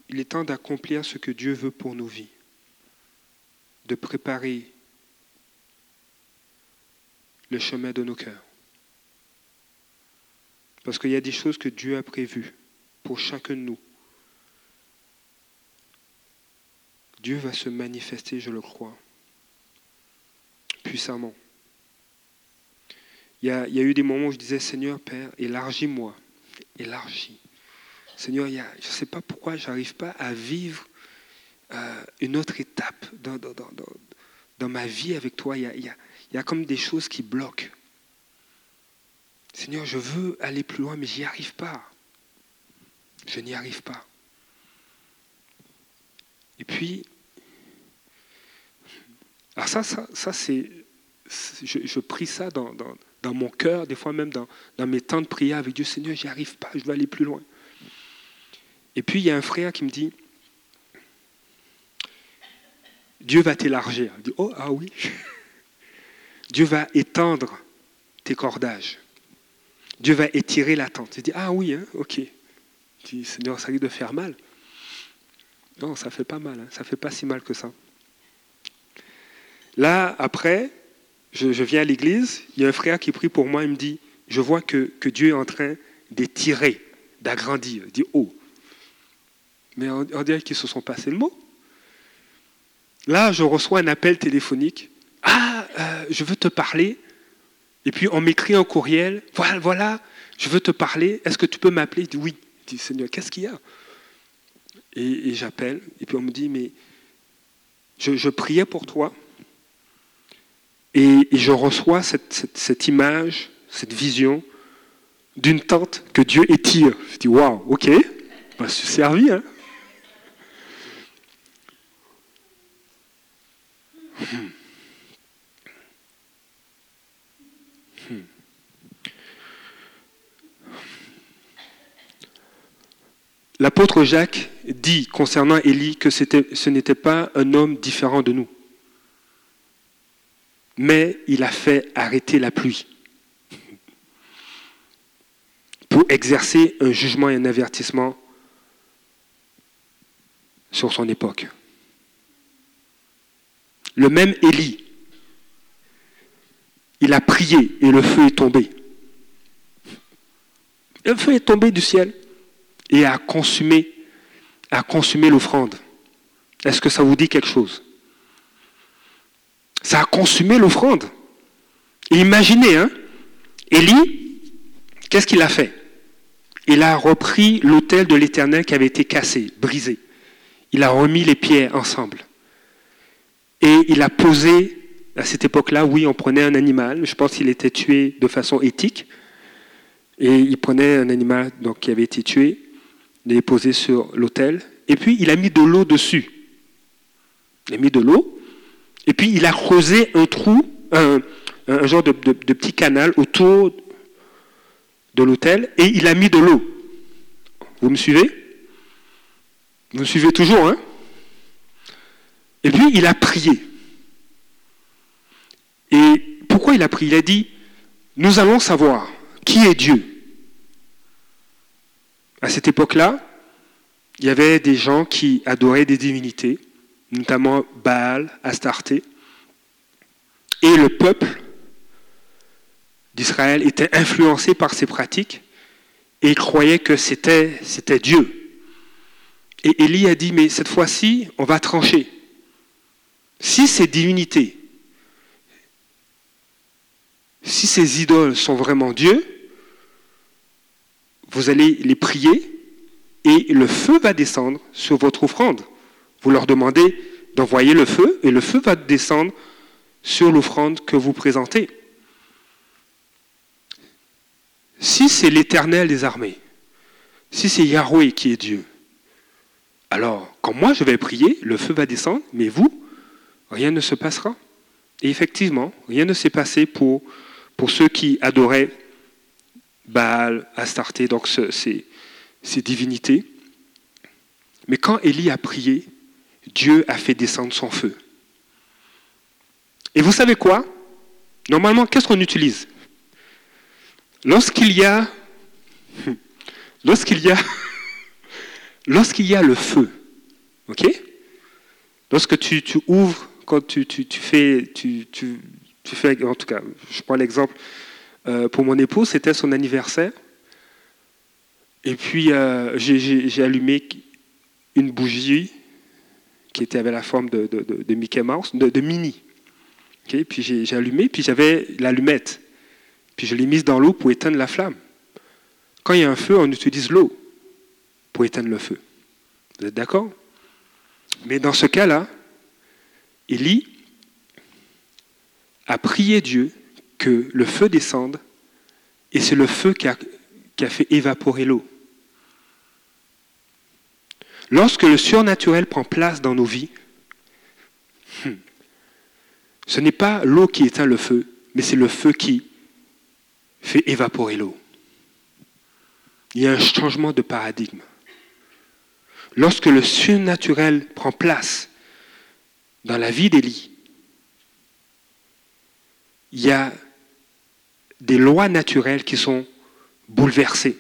il est temps d'accomplir ce que Dieu veut pour nos vies, de préparer le chemin de nos cœurs. Parce qu'il y a des choses que Dieu a prévues pour chacun de nous. Dieu va se manifester, je le crois, puissamment. Il y, a, eu des moments où je disais, Seigneur Père, élargis-moi, élargis. Seigneur, il je ne sais pas pourquoi je n'arrive pas à vivre euh, une autre étape dans, ma vie avec toi. Comme des choses qui bloquent. Seigneur, je veux aller plus loin, mais j'y arrive pas. Je n'y arrive pas. Et puis, alors ça, ça, ça c'est, je, prie ça dans, dans, mon cœur, des fois même dans, dans mes temps de prière avec Dieu, Seigneur, j'y arrive pas, je veux aller plus loin. Et puis, il y a un frère qui me dit, Dieu va t'élargir. Je dis, oh, ah oui. Dieu va étendre tes cordages. Dieu va étirer la tente. Je dis, ah oui, hein, ok. Je dis, Seigneur, ça risque de faire mal. Non, ça fait pas mal, hein, ça fait pas si mal que ça. Là, après, je, viens à l'église, il y a un frère qui prie pour moi, il me dit, je vois que, Dieu est en train d'étirer, d'agrandir. Il dit, oh. Mais on, dirait qu'ils se sont passés le mot. Là, je reçois un appel téléphonique. Je veux te parler. Et puis on m'écrit un courriel, voilà, voilà, je veux te parler, est-ce que tu peux m'appeler? Je dis oui. Je dis Seigneur, qu'est-ce qu'il y a? Et, j'appelle, et puis on me dit, mais je, priais pour toi, et, je reçois cette, image, cette vision d'une tente que Dieu étire. Je dis, waouh, ok, bah, je suis servi. Hein hmm. L'apôtre Jacques dit concernant Élie que ce n'était pas un homme différent de nous, mais il a fait arrêter la pluie pour exercer un jugement et un avertissement sur son époque. Le même Élie, il a prié et le feu est tombé. Le feu est tombé du ciel et à consumer, à consumer l'offrande. Est-ce que ça vous dit quelque chose? Ça a consumé l'offrande. Imaginez, hein, Élie, qu'est-ce qu'il a fait? Il a repris l'autel de l'Éternel qui avait été cassé, brisé. Il a remis les pierres ensemble. Et il a posé, à cette époque-là, oui, on prenait un animal, je pense qu'il était tué de façon éthique, et il prenait un animal donc, qui avait été tué, il est posé sur l'autel, et puis il a mis de l'eau dessus. Il a mis de l'eau, et puis il a creusé un trou, un, genre de, petit canal autour de l'autel, et il a mis de l'eau. Vous me suivez? Vous me suivez toujours, hein? Et puis il a prié. Et pourquoi il a prié? Il a dit, nous allons savoir qui est Dieu. À cette époque-là, il y avait des gens qui adoraient des divinités, notamment Baal, Astarté, et le peuple d'Israël était influencé par ces pratiques et croyait que c'était, c'était Dieu. Et Élie a dit, mais cette fois-ci, on va trancher. Si ces divinités, si ces idoles sont vraiment Dieu, vous allez les prier et le feu va descendre sur votre offrande. Vous leur demandez d'envoyer le feu et le feu va descendre sur l'offrande que vous présentez. Si c'est l'Éternel des armées, si c'est Yahweh qui est Dieu, alors quand moi je vais prier, le feu va descendre, mais vous, rien ne se passera. Et effectivement, rien ne s'est passé pour, ceux qui adoraient Baal, Astarté, donc ces, divinités. Mais quand Élie a prié, Dieu a fait descendre son feu. Et vous savez quoi? Normalement, qu'est-ce qu'on utilise? Lorsqu'il y a, <laughs> lorsqu'il y a, <laughs> lorsqu'il y a le feu, ok? Lorsque tu, ouvres, quand tu, tu, fais, tu, fais, en tout cas, je prends l'exemple euh, pour mon épouse, c'était son anniversaire, et puis euh, j'ai allumé une bougie qui était avec la forme de, Mickey Mouse, de, Mini. Puis j'ai allumé, puis j'avais l'allumette. Puis je l'ai mise dans l'eau pour éteindre la flamme. Quand il y a un feu, on utilise l'eau pour éteindre le feu. Vous êtes d'accord? Mais dans ce cas-là, Élie a prié Dieu que le feu descende, et c'est le feu qui a, fait évaporer l'eau. Lorsque le surnaturel prend place dans nos vies, hmm, ce n'est pas l'eau qui éteint le feu, mais c'est le feu qui fait évaporer l'eau. Il y a un changement de paradigme. Lorsque le surnaturel prend place dans la vie d'Élie, il y a des lois naturelles qui sont bouleversées.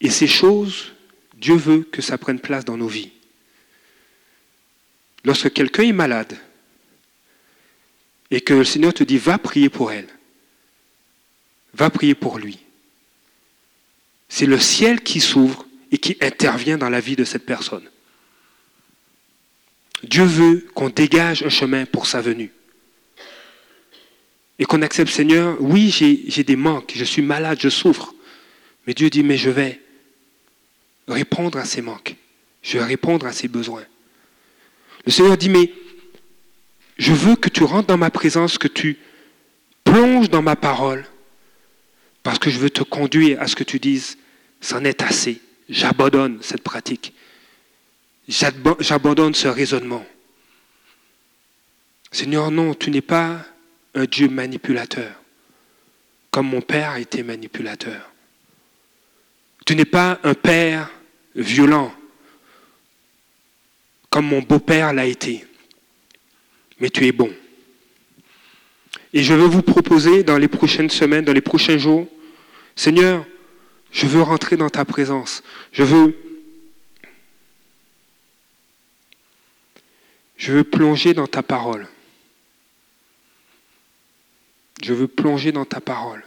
Et ces choses, Dieu veut que ça prenne place dans nos vies. Lorsque quelqu'un est malade et que le Seigneur te dit va prier pour elle, va prier pour lui. C'est le ciel qui s'ouvre et qui intervient dans la vie de cette personne. Dieu veut qu'on dégage un chemin pour sa venue. Et qu'on accepte, Seigneur, oui, j'ai des manques, je suis malade, je souffre. Mais Dieu dit, mais je vais répondre à ces manques. Je vais répondre à ces besoins. Le Seigneur dit, mais je veux que tu rentres dans ma présence, que tu plonges dans ma parole, parce que je veux te conduire à ce que tu dises, c'en est assez, j'abandonne cette pratique, j'abandonne ce raisonnement. Seigneur, non, tu n'es pas un Dieu manipulateur, comme mon père a été manipulateur. Tu n'es pas un père violent, comme mon beau-père l'a été, mais tu es bon. Et je veux vous proposer dans les prochaines semaines, dans les prochains jours, Seigneur, je veux rentrer dans ta présence. Je veux Je veux plonger dans ta parole. Je veux plonger dans ta parole.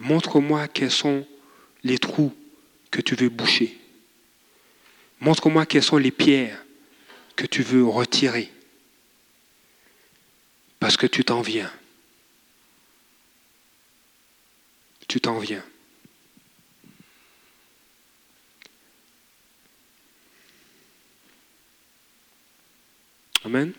Montre-moi quels sont les trous que tu veux boucher. Montre-moi quelles sont les pierres que tu veux retirer. Parce que tu t'en viens. Tu t'en viens. Amen.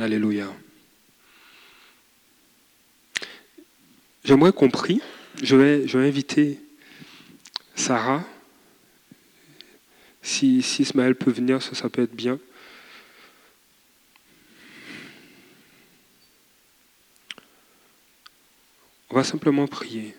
Alléluia. J'aimerais qu'on prie. Je vais, inviter Sarah. Si, si Ismaël peut venir, ça, ça peut être bien. On va simplement prier.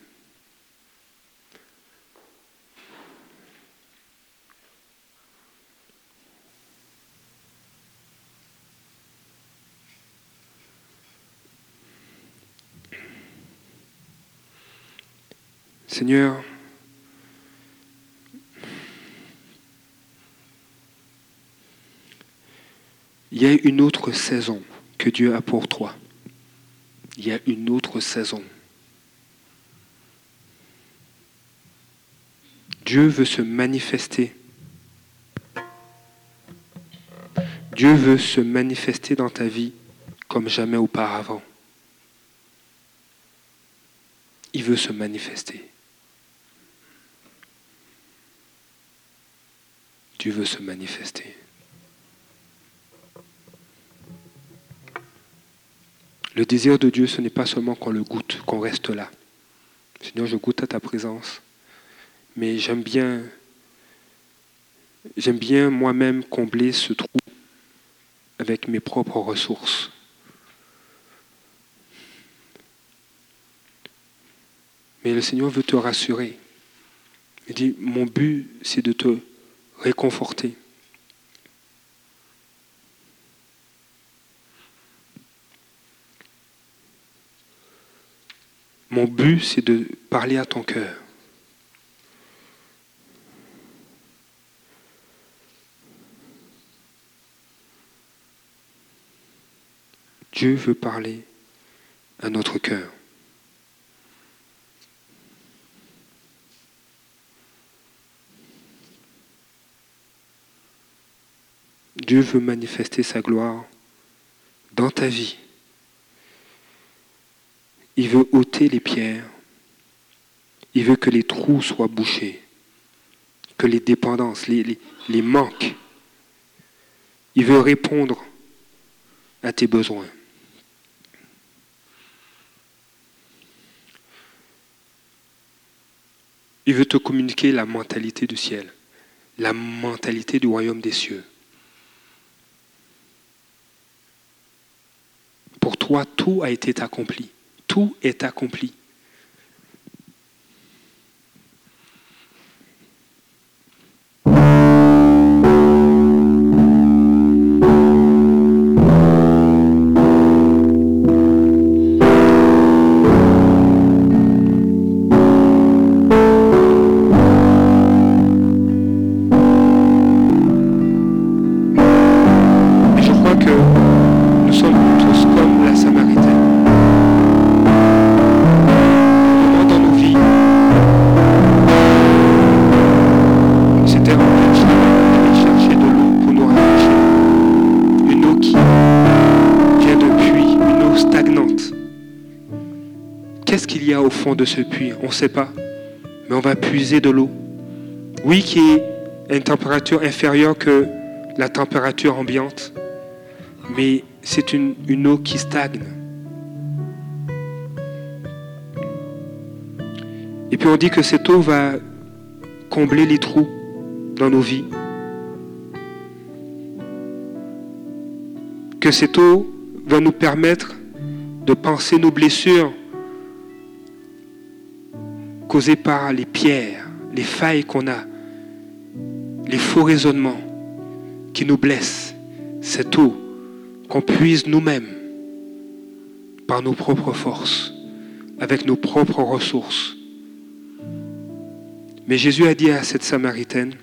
Seigneur, il y a une autre saison que Dieu a pour toi. Il y a une autre saison. Dieu veut se manifester. Dieu veut se manifester dans ta vie comme jamais auparavant. Il veut se manifester. Dieu veut se manifester. Le désir de Dieu, ce n'est pas seulement qu'on le goûte, qu'on reste là. Seigneur, je goûte à ta présence, mais j'aime bien, j'aime bien moi-même combler ce trou avec mes propres ressources. Mais le Seigneur veut te rassurer. Il dit, mon but, c'est de te réconforter. Mon but, c'est de parler à ton cœur. Dieu veut parler à notre cœur. Dieu veut manifester sa gloire dans ta vie. Il veut ôter les pierres. Il veut que les trous soient bouchés, que les dépendances, les, manques. Il veut répondre à tes besoins. Il veut te communiquer la mentalité du ciel, la mentalité du royaume des cieux. Pour toi, tout a été accompli. Tout est accompli. Ce puits On ne sait pas. Mais on va puiser de l'eau. Oui, qui est à une température inférieure que la température ambiante. Mais c'est une, une eau qui stagne. Et puis on dit que cette eau va combler les trous dans nos vies. Que cette eau va nous permettre de penser nos blessures causés par les pierres, les failles qu'on a, les faux raisonnements qui nous blessent, cette eau qu'on puise nous-mêmes par nos propres forces, avec nos propres ressources. Mais Jésus a dit à cette Samaritaine,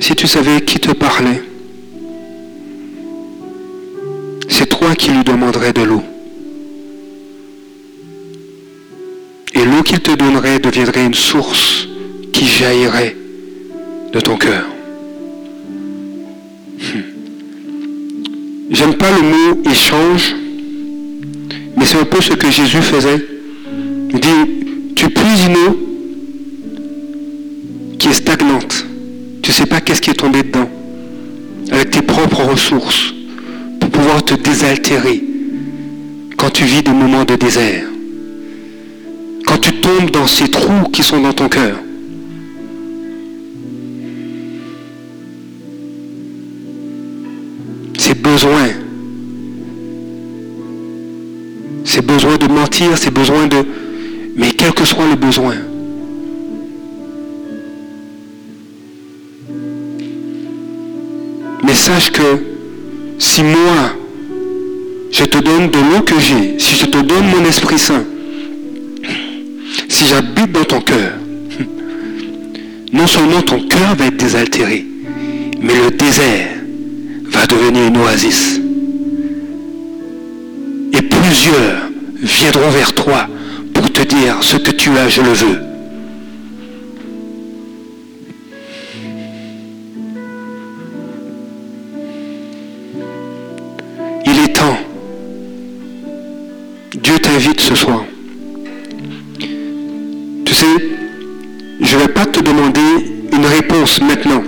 si tu savais qui te parlait, c'est toi qui lui demanderais de l'eau. Donnerait deviendrait une source qui jaillirait de ton cœur. Hmm. J'aime pas le mot échange, mais c'est un peu ce que Jésus faisait. Il dit, tu puises une eau qui est stagnante. Tu sais pas qu'est-ce qui est tombé dedans. Avec tes propres ressources. Pour pouvoir te désaltérer quand tu vis des moments de désert dans ces trous qui sont dans ton cœur. Ces besoins, ces besoins de mentir, ces besoins de... Mais quel que soit le besoin, mais sache que si moi, je te donne de l'eau que j'ai, si je te donne mon Esprit Saint, si j'habite dans ton cœur, non seulement ton cœur va être désaltéré, mais le désert va devenir une oasis. Et plusieurs viendront vers toi pour te dire ce que tu as, je le veux. Il est temps. Dieu t'invite ce soir. Te demander une réponse maintenant.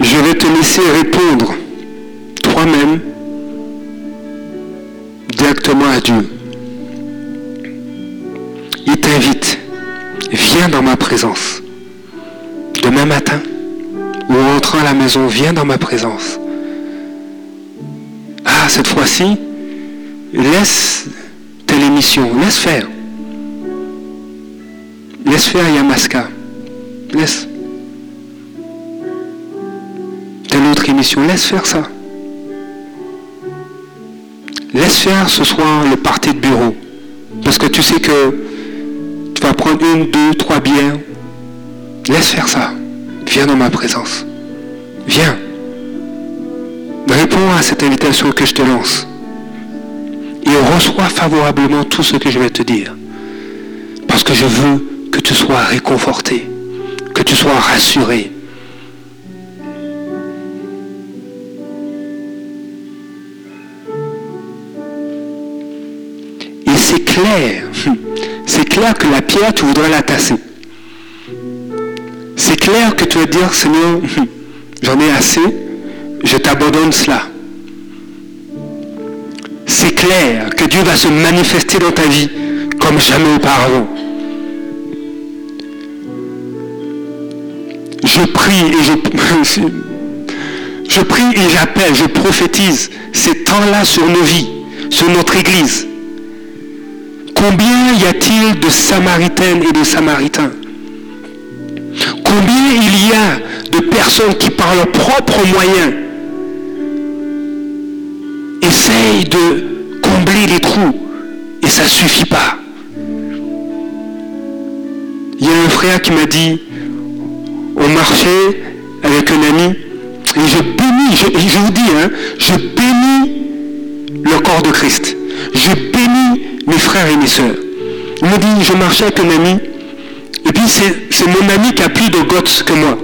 Je vais te laisser répondre toi-même directement à Dieu. Il t'invite, viens dans ma présence. demain matin ou en rentrant à la maison, viens dans ma présence. Ah, cette fois-ci, laisse telle émission, laisse faire. Laisse faire Yamaska. Laisse. Telle autre émission, laisse faire ça. Laisse faire ce soir le party de bureau. Parce que tu sais que tu vas prendre une, deux, trois bières. Laisse faire ça. Viens dans ma présence. Viens. À cette invitation que je te lance. Et reçois favorablement tout ce que je vais te dire. Parce que je veux que tu sois réconforté, que tu sois rassuré. Et c'est clair, <laughs> c'est clair que la pierre, tu voudrais la tasser. C'est clair que tu vas dire, Seigneur, <laughs> j'en ai assez, je t'abandonne cela. C'est clair que Dieu va se manifester dans ta vie comme jamais auparavant. Je prie et <laughs> je, prie et j'appelle, je prophétise ces temps-là sur nos vies, sur notre Église. Combien y a-t-il de Samaritaines et de Samaritains? Combien il y a de personnes qui, par leurs propres moyens, essayent de combler les trous et ça ne suffit pas. Il y a un frère qui m'a dit, on marchait avec un ami et je bénis, je, vous dis, hein, je bénis le corps de Christ. Je bénis mes frères et mes soeurs. Il me dit, je marchais avec un ami et puis c'est mon ami qui a plus de gouttes que moi.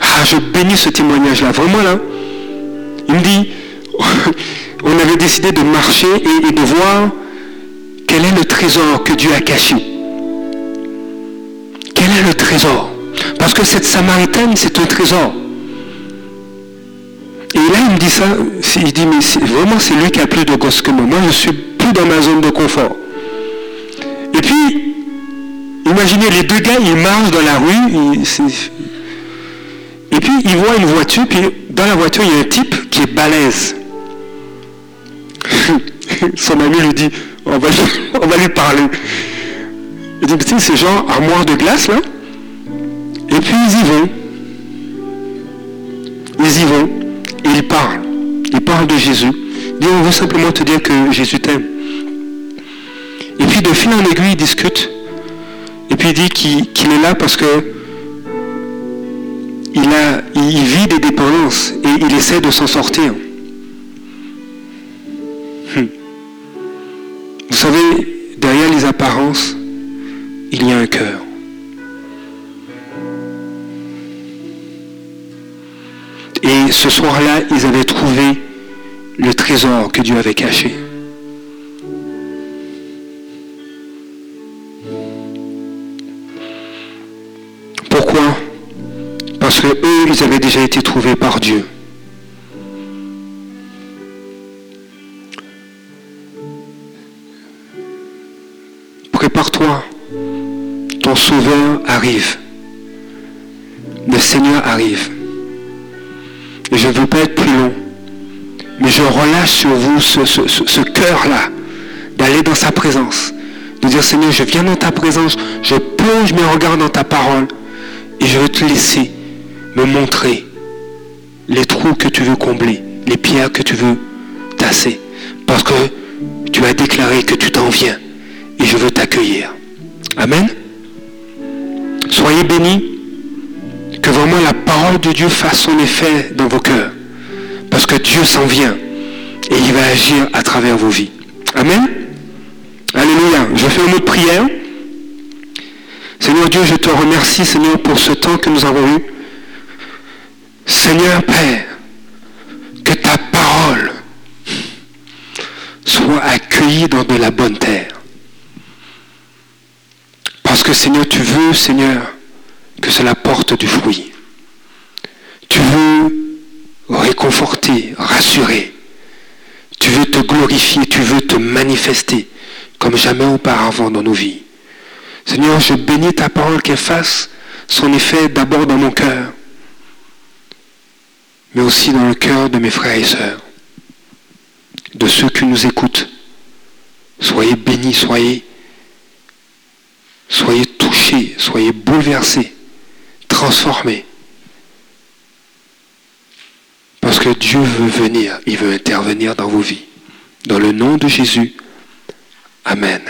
Ah, je bénis ce témoignage-là, vraiment là. Il me dit, avait décidé de marcher et, de voir quel est le trésor que Dieu a caché. Quel est le trésor? Parce que cette Samaritaine, c'est un trésor. Et là, il me dit ça, il dit, mais vraiment, c'est lui qui a plus de gosses que moi. Moi, je suis plus dans ma zone de confort. Et puis, imaginez, les deux gars, ils marchent dans la rue, et puis ils voient une voiture, puis dans la voiture, il y a un type qui est balèze. <laughs> Son ami lui dit, on va, lui <laughs> parler. Il dit, c'est ces gens armoire de glace là. Et puis ils y vont. Ils y vont et ils parlent. Ils parlent de Jésus. Ils disent, on veut simplement te dire que Jésus t'aime. Et puis de fil en aiguille, ils discutent. Et puis il dit qu'il est là parce que il vit des dépendances et il essaie de s'en sortir. Savez, derrière les apparences, il y a un cœur. Et ce soir-là, ils avaient trouvé le trésor que Dieu avait caché. Pourquoi? Parce que eux, ils avaient déjà été trouvés par Dieu. Prépare-toi. Ton Sauveur arrive. Le Seigneur arrive. Et je ne veux pas être plus long. Mais je relâche sur vous ce, cœur-là d'aller dans sa présence. De dire Seigneur, je viens dans ta présence. Je plonge mes regards dans ta parole. Et je veux te laisser me montrer les trous que tu veux combler, les pierres que tu veux tasser. Parce que tu as déclaré que tu t'en viens et je veux t'accueillir. Amen. Soyez bénis. Que vraiment la parole de Dieu fasse son effet dans vos cœurs. Parce que Dieu s'en vient et il va agir à travers vos vies. Amen. Alléluia. Je fais un mot de prière. Seigneur Dieu, je te remercie, Seigneur, pour ce temps que nous avons eu. Seigneur Père, que ta parole soit accueillie dans de la bonne terre. Parce que Seigneur, tu veux, Seigneur, que cela porte du fruit. Tu veux réconforter, rassurer. Tu veux te glorifier, tu veux te manifester comme jamais auparavant dans nos vies. Seigneur, je bénis ta parole qu'elle fasse son effet d'abord dans mon cœur, mais aussi dans le cœur de mes frères et sœurs, de ceux qui nous écoutent. Soyez bénis, soyez, soyez touchés, soyez bouleversés, transformés. Parce que Dieu veut venir, il veut intervenir dans vos vies. Dans le nom de Jésus, Amen.